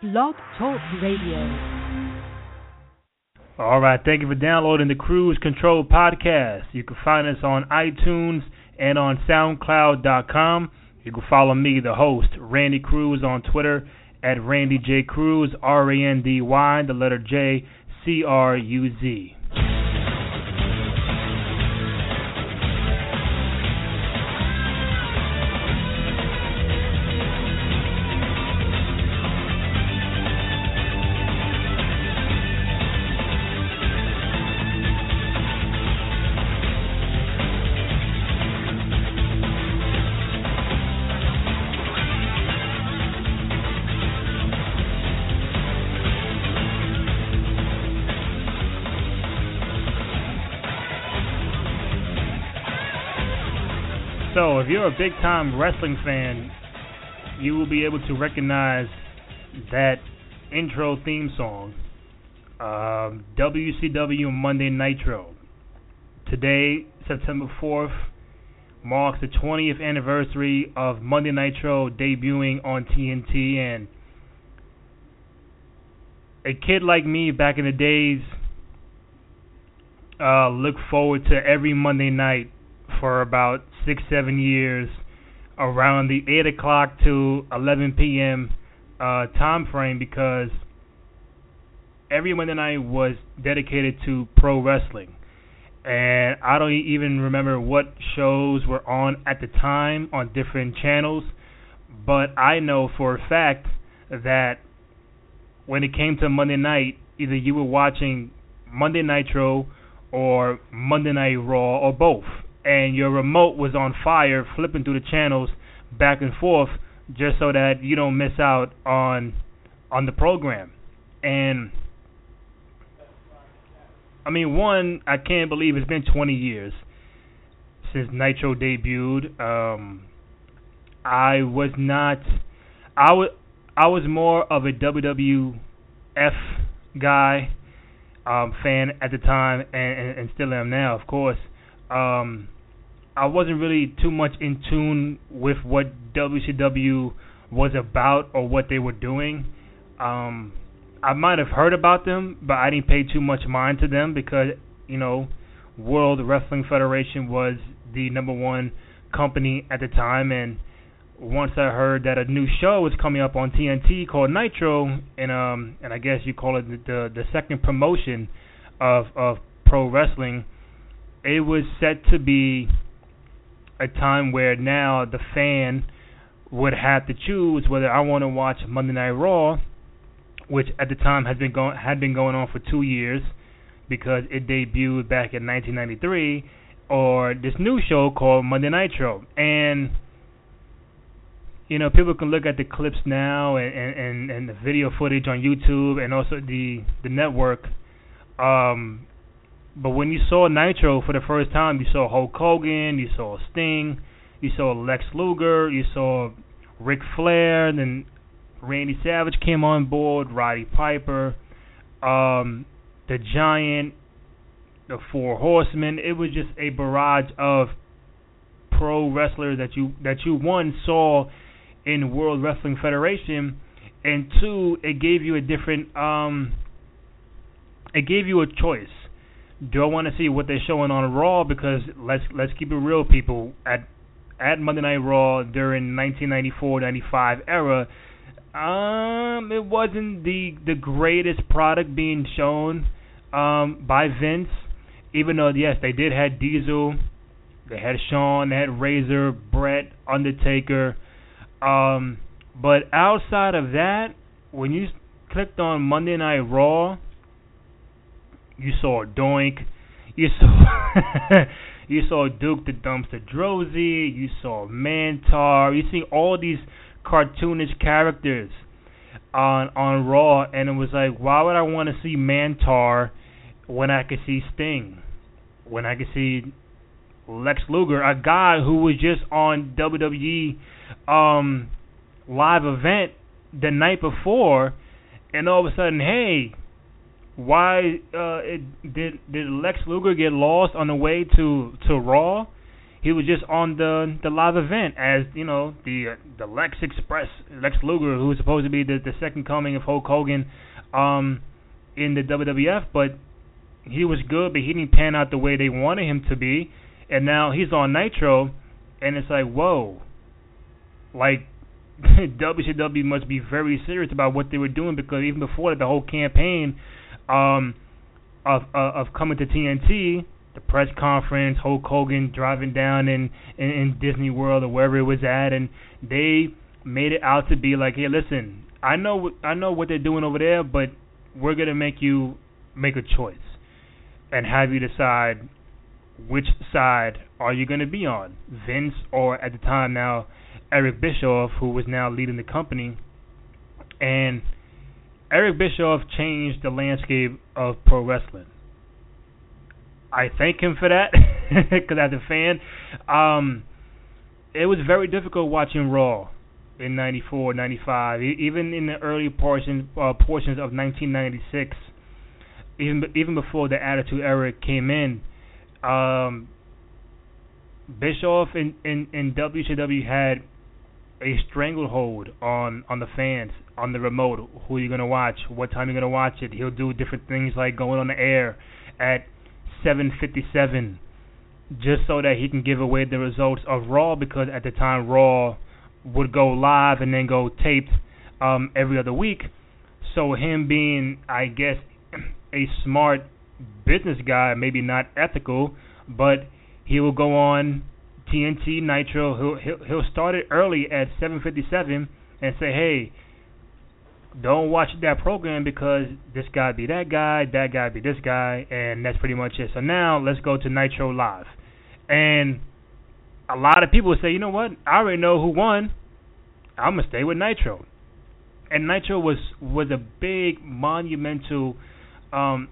Blog Talk Radio. All right, thank you for downloading the Cruz Control podcast. You can find us on iTunes and on SoundCloud.com. You can follow me, the host, Randy Cruz, on Twitter at Randy J Cruz, R A N D Y, the letter J, C R U Z. If you're a big time wrestling fan, you will be able to recognize that intro theme song, um, WCW Monday Nitro. Today, September 4th, marks the 20th anniversary of Monday Nitro debuting on TNT, and a kid like me back in the days uh, look forward to every Monday night for about six, seven years around the 8 o'clock to 11 p.m. Uh, time frame because every Monday night was dedicated to pro wrestling. And I don't even remember what shows were on at the time on different channels, but I know for a fact that when it came to Monday night, either you were watching Monday Nitro or Monday Night Raw or both and your remote was on fire, flipping through the channels back and forth, just so that you don't miss out on on the program. And I mean, one, I can't believe it's been 20 years since Nitro debuted. Um, I was not, I was, I was more of a WWF guy, um, fan at the time, and, and, and still am now, of course. Um, I wasn't really too much in tune with what WCW was about or what they were doing. Um, I might have heard about them, but I didn't pay too much mind to them because you know, World Wrestling Federation was the number one company at the time, and once I heard that a new show was coming up on TNT called Nitro, and um, and I guess you call it the the, the second promotion of of pro wrestling, it was set to be a time where now the fan would have to choose whether I want to watch Monday Night Raw, which at the time has been going had been going on for two years because it debuted back in 1993, or this new show called Monday Nitro. And you know, people can look at the clips now and and and the video footage on YouTube and also the the network. Um, but when you saw Nitro for the first time, you saw Hulk Hogan, you saw Sting, you saw Lex Luger, you saw Ric Flair, and then Randy Savage came on board, Roddy Piper, um, the Giant, the Four Horsemen. It was just a barrage of pro wrestlers that you that you one saw in World Wrestling Federation, and two, it gave you a different um, it gave you a choice do I want to see what they're showing on Raw? Because let's let's keep it real, people. At at Monday Night Raw during 1994-95 era, um, it wasn't the the greatest product being shown um by Vince. Even though yes, they did had Diesel, they had Shawn, they had Razor, Bret, Undertaker. Um, but outside of that, when you clicked on Monday Night Raw you saw Doink. You saw you saw Duke the Dumpster Droese. You saw Mantaur. You see all these cartoonish characters on on Raw, and it was like, why would I want to see Mantaur when I could see Sting, when I could see Lex Luger, a guy who was just on WWE um, live event the night before, and all of a sudden, hey, why uh, it, did did Lex Luger get lost on the way to to Raw? he was just on the the live event as you know the the Lex Express Lex Luger, who was supposed to be the the second coming of Hulk Hogan, um, in the WWF, but he was good, but he didn't pan out the way they wanted him to be, and now he's on Nitro, and it's like whoa, like WCW must be very serious about what they were doing because even before the whole campaign um, of uh, of coming to TNT the press conference, Hulk Hogan driving down in, in in Disney World or wherever it was at, and they made it out to be like, hey, listen, I know I know what they're doing over there, but we're gonna make you make a choice and have you decide which side are you gonna be on, Vince or at the time now Eric Bischoff, who was now leading the company, and Eric Bischoff changed the landscape of pro wrestling I thank him for that because as a fan, um, it was very difficult watching Raw in '94, '95, even in the early portions uh, portions of 1996, even even before the Attitude Era came in. Um, Bischoff in, in, in WCW had a stranglehold on on the fans on the remote. Who you're gonna watch? What time you're gonna watch it? He'll do different things like going on the air at 757 just so that he can give away the results of Raw because at the time Raw would go live and then go taped um, every other week. So him being, I guess, a smart business guy, maybe not ethical, but he will go on TNT Nitro. He'll he'll, he'll start it early at 7:57 and say, "Hey, don't watch that program because this guy be that guy, that guy be this guy, and that's pretty much it. So now let's go to Nitro Live. And a lot of people say, you know what? I already know who won. I'm gonna stay with Nitro. And Nitro was was a big monumental um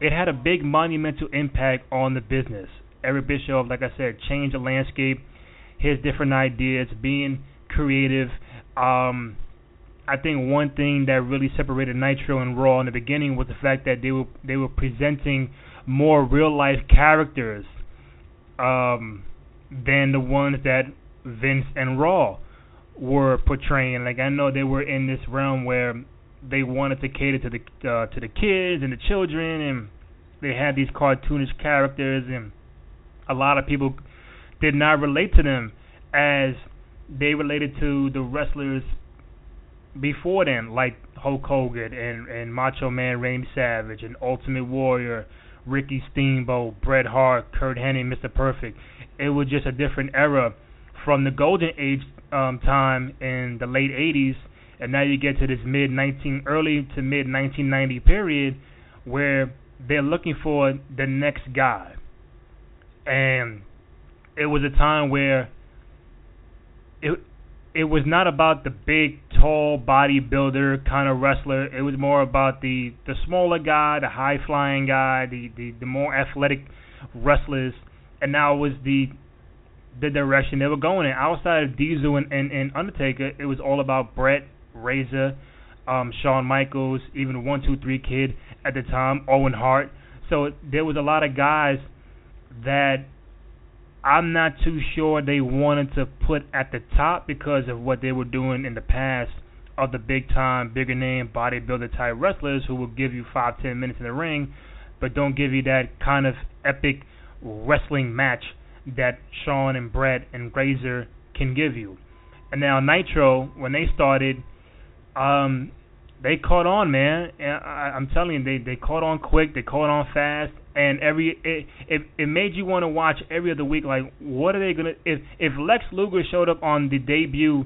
it had a big monumental impact on the business. Eric Bischoff, like I said, changed the landscape, his different ideas, being creative, um I think one thing that really separated Nitro and Raw in the beginning was the fact that they were they were presenting more real life characters um, than the ones that Vince and Raw were portraying. Like I know they were in this realm where they wanted to cater to the uh, to the kids and the children, and they had these cartoonish characters, and a lot of people did not relate to them as they related to the wrestlers before then, like Hulk Hogan and and Macho Man Randy Savage and Ultimate Warrior, Ricky Steamboat, Bret Hart, Curt Hennig, Mr. Perfect. It was just a different era from the golden age um, time in the late 80s, and now you get to this mid 19 early to mid 1990 period where they're looking for the next guy, and it was a time where it it was not about the big, tall bodybuilder kind of wrestler. It was more about the the smaller guy, the high flying guy, the the, the more athletic wrestlers. And now it was the the direction they were going in. Outside of Diesel and, and, and Undertaker, it was all about Bret, Razor, um, Shawn Michaels, even One Two Three Kid at the time, Owen Hart. So there was a lot of guys that I'm not too sure they wanted to put at the top because of what they were doing in the past of the big time, bigger name bodybuilder type wrestlers who will give you five, ten minutes in the ring, but don't give you that kind of epic wrestling match that Shawn and Bret and Razor can give you. And now Nitro, when they started, um, they caught on, man. I, I'm telling you, they they caught on quick. They caught on fast, and every it it, it made you want to watch every other week. Like, what are they gonna if if Lex Luger showed up on the debut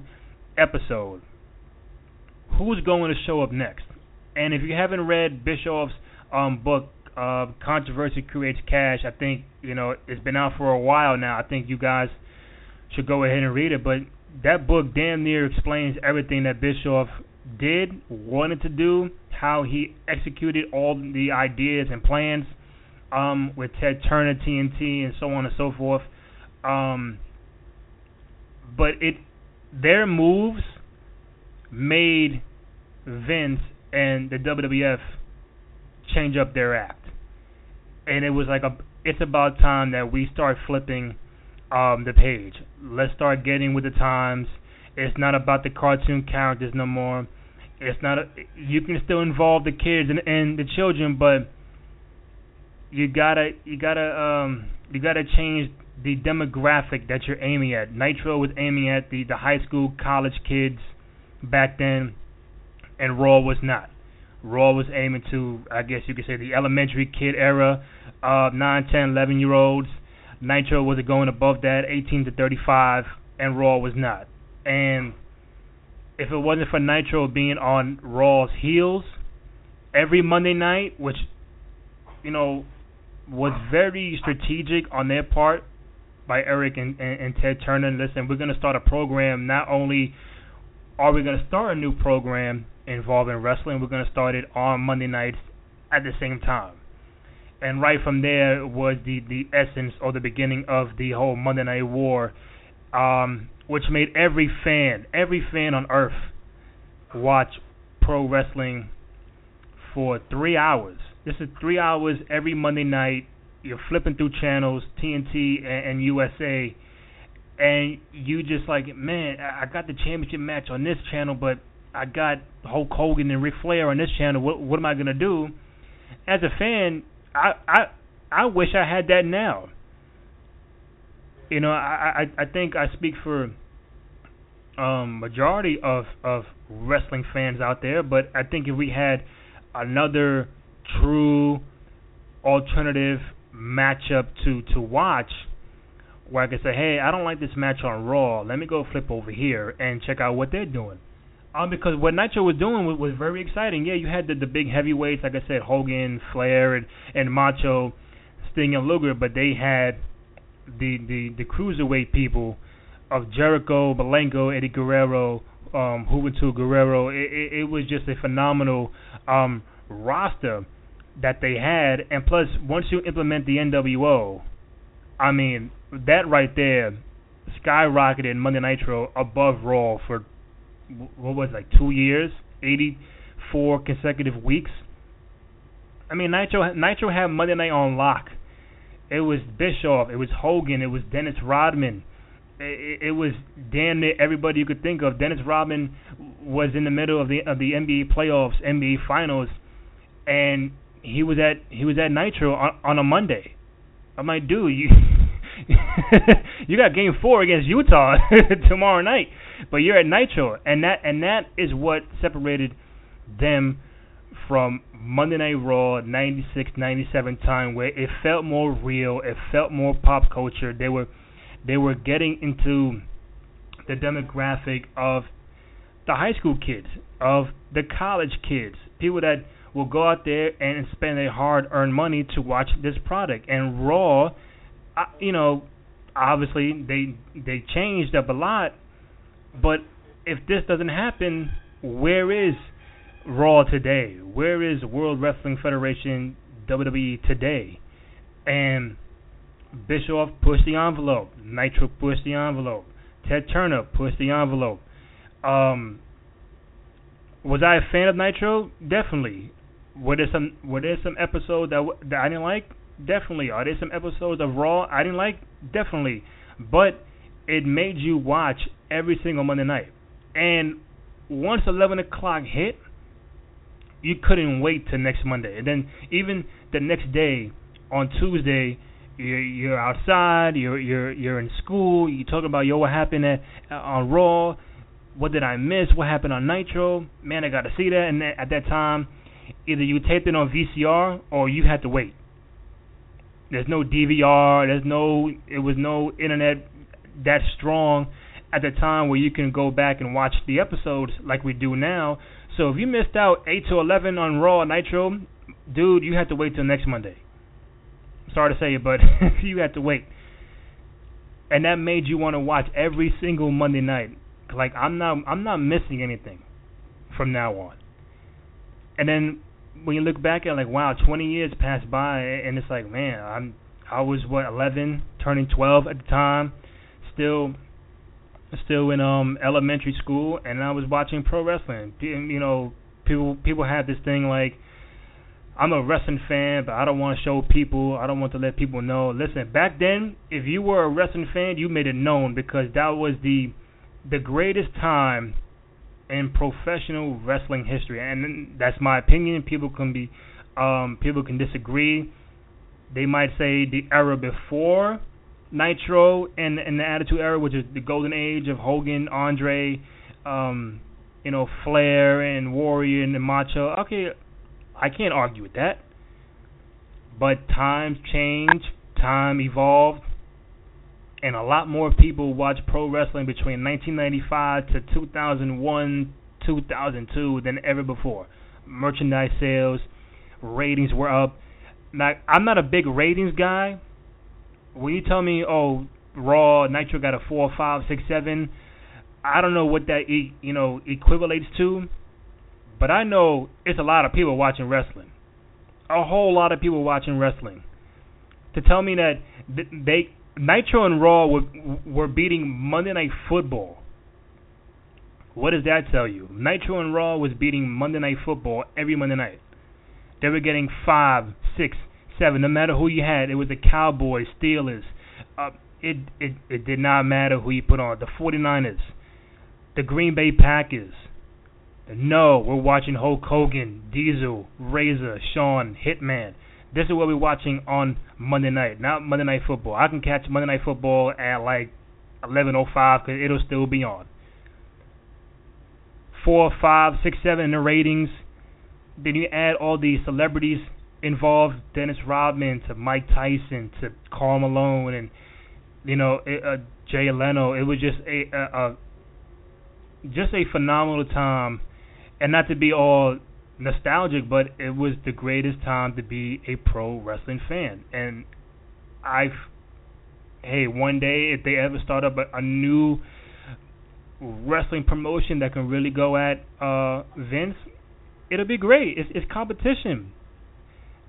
episode? Who's going to show up next? And if you haven't read Bischoff's um, book, uh, "Controversy Creates Cash," I think you know it's been out for a while now. I think you guys should go ahead and read it. But that book damn near explains everything that Bischoff did, wanted to do, how he executed all the ideas and plans um, with Ted Turner, TNT, and so on and so forth. Um, but it, their moves made Vince and the WWF change up their act, and it was like a it's about time that we start flipping um, the page. Let's start getting with the times. It's not about the cartoon characters no more. It's not. A, you can still involve the kids and, and the children, but you gotta you gotta um you gotta change the demographic that you're aiming at. Nitro was aiming at the the high school, college kids back then, and Raw was not. Raw was aiming to, I guess you could say, the elementary kid era of 9, 10, 11 year olds. Nitro was going above that, 18 to 35, and Raw was not. And if it wasn't for Nitro being on Raw's heels every Monday night, which, you know, was very strategic on their part by Eric and, and, and Ted Turner. Listen, we're going to start a program. Not only are we going to start a new program involving wrestling, we're going to start it on Monday nights at the same time. And right from there was the, the essence or the beginning of the whole Monday Night War, um, which made every fan, every fan on earth, watch pro wrestling for three hours. This is three hours every Monday night. You're flipping through channels, TNT and, and USA, and you just like, man, I got the championship match on this channel, but I got Hulk Hogan and Ric Flair on this channel. What what am I gonna do? As a fan, I I I wish I had that now. You know, I I I think I speak for um majority of of wrestling fans out there, but I think if we had another true alternative matchup to to watch where I can say, hey, I don't like this match on Raw. Let me go flip over here and check out what they're doing. Um, because what Nitro was doing was, was very exciting. Yeah, you had the, the big heavyweights, like I said, Hogan, Flair, and, and Macho, Sting, and Luger, but they had the the the cruiserweight people of Jericho, Malenko, Eddie Guerrero, um, Juventud Guerrero. It, it, it was just a phenomenal um, roster that they had, and plus, once you implement the NWO, I mean, that right there skyrocketed Monday Nitro above Raw for what was it, like two years, eighty four consecutive weeks. I mean, Nitro Nitro had Monday Night on lock. It was Bischoff, it was Hogan, it was Dennis Rodman. It, it was damn near everybody you could think of. Dennis Rodman was in the middle of the of the NBA playoffs, NBA finals, and he was at he was at Nitro on, on a Monday. I'm like, dude, you you got game four against Utah tomorrow night, but you're at Nitro, and that and that is what separated them from Monday Night Raw 96 97 time where it felt more real, it felt more pop culture. They were they were getting into the demographic of the high school kids, of the college kids, people that will go out there and spend their hard-earned money to watch this product. And Raw, uh, you know, obviously they they changed up a lot, but if this doesn't happen, where is Raw today? Where is World Wrestling Federation WWE today? And Bischoff pushed the envelope. Nitro pushed the envelope. Ted Turner pushed the envelope. Um, was I a fan of Nitro? Definitely. Were there some were there some episodes that that I didn't like? Definitely. Are there some episodes of Raw I didn't like? Definitely. But it made you watch every single Monday night. And once eleven o'clock hit, you couldn't wait till next Monday. And then even the next day on Tuesday, you're you're outside, you're you're you're in school, you talk about yo what happened at, on Raw, what did I miss, what happened on Nitro, man I got to see that. And at that time either you taped it on VCR or you had to wait. There's no DVR. There's no. It was no internet that strong at the time where you can go back and watch the episodes like we do now. So if you missed out eight to eleven on Raw Nitro, dude, you had to wait till next Monday. Sorry to say it, but you had to wait. And that made you want to watch every single Monday night. Like I'm not I'm not missing anything from now on and then when you look back at like wow, 20 years passed by, and it's like man, I'm I was what 11, turning 12 at the time, still still in um elementary school, and I was watching pro wrestling. You know, people people have this thing like I'm a wrestling fan, but I don't want to show people. I don't want to let people know. Listen, back then, if you were a wrestling fan, you made it known because that was the the greatest time in professional wrestling history, and that's my opinion. People can be, um, people can disagree. They might say the era before Nitro and and the Attitude Era, which is the golden age of Hogan, Andre, um, you know, Flair and Warrior and Macho. Okay, I can't argue with that. But times change, time evolved, and a lot more people watch pro wrestling between 1995 to 2001, 2002 than ever before. Merchandise sales, ratings were up. Now, I'm not a big ratings guy. When you tell me, oh, Raw, Nitro got a four, five, six, seven, I don't know what that e- you know equivalates to, but I know it's a lot of people watching wrestling. A whole lot of people watching wrestling. To tell me that they Nitro and Raw were were beating Monday Night Football. What does that tell you? Nitro and Raw was beating Monday Night Football every Monday night. They were getting five, six, seven, no matter who you had. It was the Cowboys, Steelers. Uh, it it it did not matter who you put on. The 49ers, the Green Bay Packers. No, we're watching Hulk Hogan, Diesel, Razor, Shawn, Hitman. This is what we're watching on Monday night, not Monday Night Football. I can catch Monday Night Football at like 11:05 because it'll still be on. Four, five, six, seven in the ratings. Then you add all the celebrities involved, Dennis Rodman to Mike Tyson to Karl Malone and you know uh, Jay Leno. It was just a, a, a just a phenomenal time, and not to be all nostalgic, but it was the greatest time to be a pro wrestling fan. And I've, hey, one day if they ever start up a, a new wrestling promotion that can really go at uh, Vince, it'll be great. It's, it's competition.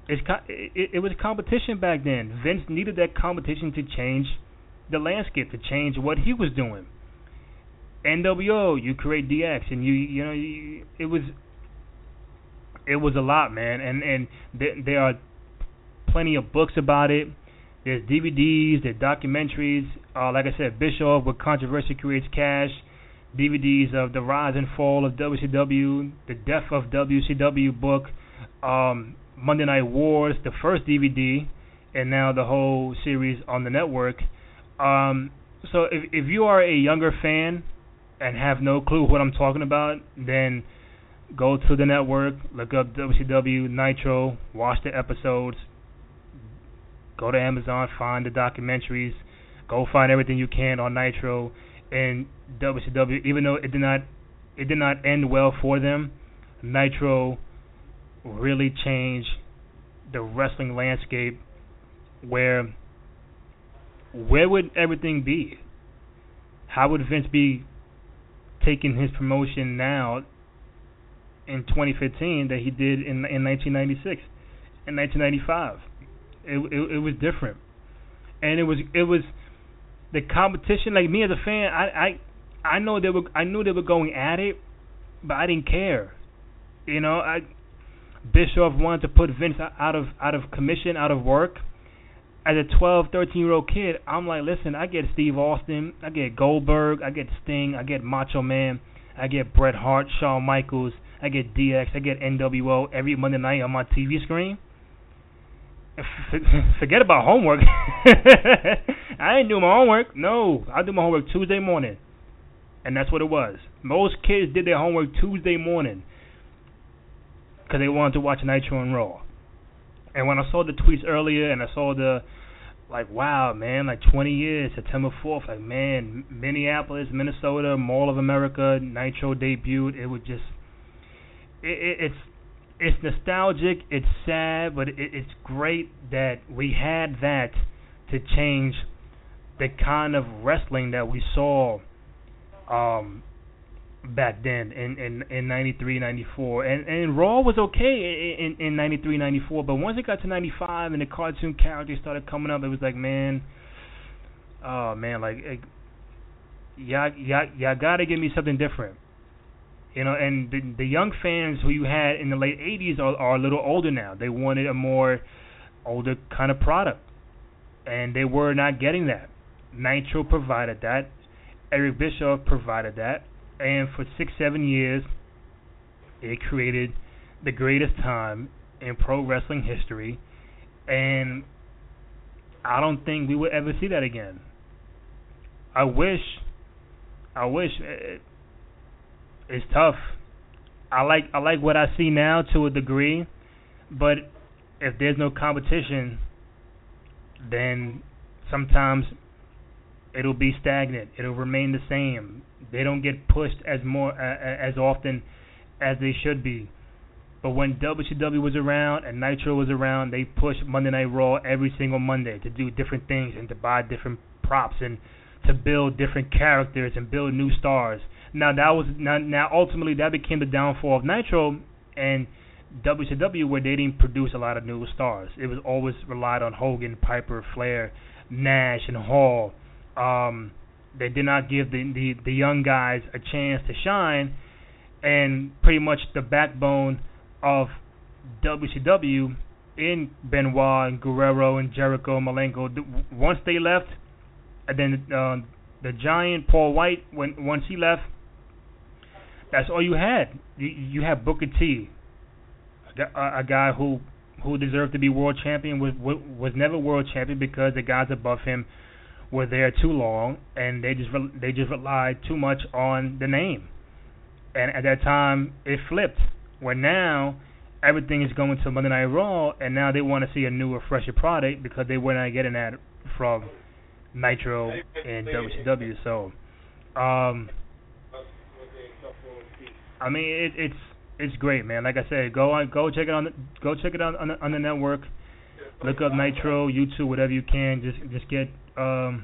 It's co- it, it was competition back then. Vince needed that competition to change the landscape, to change what he was doing. NWO, you create DX, and you you know you, it was it was a lot, man, and and th- there are plenty of books about it. There's DVDs, there's documentaries. Uh, like I said, Bischoff with Controversy Creates Cash. DVDs of the rise and fall of WCW, the death of WCW book, um, Monday Night Wars, the first DVD, and now the whole series on the network. Um, so if if you are a younger fan and have no clue what I'm talking about, then go to the network, look up WCW Nitro, watch the episodes, go to Amazon, find the documentaries, go find everything you can on Nitro and WCW. Even though it did not it did not end well for them, Nitro really changed the wrestling landscape where where would everything be? How would Vince be taking his promotion now in 2015 that he did in in 1996 in 1995? It, it it was different, and it was it was the competition. Like me as a fan, I I I know they were I knew they were going at it, but I didn't care. You know, I Bischoff wanted to put Vince out of out of commission, out of work. As a 12, 13 year old kid, I'm like, listen, I get Steve Austin, I get Goldberg, I get Sting, I get Macho Man, I get Bret Hart, Shawn Michaels, I get DX, I get NWO every Monday night on my TV screen. Forget about homework. I ain't do my homework. No, I do my homework Tuesday morning, and that's what it was. Most kids did their homework Tuesday morning because they wanted to watch Nitro and Raw. And when I saw the tweets earlier, and I saw the like, wow, man, like 20 years, September 4th, like, man, Minneapolis, Minnesota, Mall of America, Nitro debuted. It was just, it, it, it's it's nostalgic, it's sad, but it, it's great that we had that to change the kind of wrestling that we saw um back then in in in 93 94 and and Raw was okay in in 93 94 but once it got to 95 and the cartoon characters started coming up it was like man oh man like it, y'all y'all y'all got to give me something different You know, and the the young fans who you had in the late '80s are, are a little older now. They wanted a more older kind of product, and they were not getting that. Nitro provided that. Eric Bischoff provided that, and for six, seven years, it created the greatest time in pro wrestling history, and I don't think we would ever see that again. I wish, I wish. It, it's tough. I like I like what I see now to a degree, but if there's no competition, then sometimes it'll be stagnant. It'll remain the same. They don't get pushed as more uh, as often as they should be. But when WCW was around and Nitro was around, they pushed Monday Night Raw every single Monday to do different things and to buy different props and to build different characters and build new stars. Now that was now, now ultimately that became the downfall of Nitro and WCW where they didn't produce a lot of new stars. It was always relied on Hogan, Piper, Flair, Nash, and Hall. Um, they did not give the, the the young guys a chance to shine, and pretty much the backbone of WCW in Benoit and Guerrero and Jericho and Malenko. Once they left, and then uh, the Giant Paul White when once he left, that's all you had. You, you had Booker T, a, a guy who who deserved to be world champion was was never world champion because the guys above him were there too long and they just they just relied too much on the name. And at that time, it flipped. Where now everything is going to Monday Night Raw, and now they want to see a newer, fresher product because they were not getting that from Nitro and WCW. So, um, I mean, it, it's it's great, man. Like I said, go on, go check it on, the, go check it out on the, on the network. Look up Nitro, YouTube, whatever you can. Just just get um,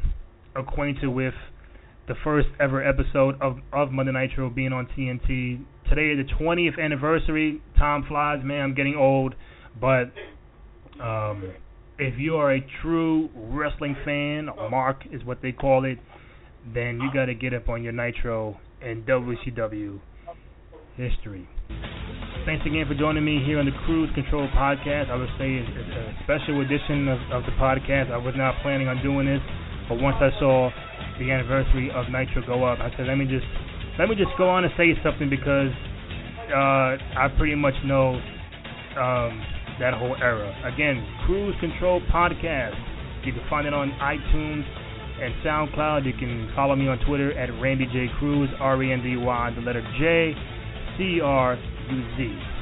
acquainted with the first ever episode of of Monday Nitro being on TNT. Today is the 20th anniversary. Time flies, man. I'm getting old, but um, if you are a true wrestling fan, mark is what they call it, then you got to get up on your Nitro and WCW history. Thanks again for joining me here on the Cruz Control Podcast. I would say it's a special edition of, of the podcast. I was not planning on doing this, but once I saw the anniversary of Nitro go up, I said, let me just let me just go on and say something because uh, I pretty much know um, that whole era. Again, Cruz Control Podcast. You can find it on iTunes and SoundCloud. You can follow me on Twitter at Randy J Cruz, R E N D Y, the letter J C R U Z.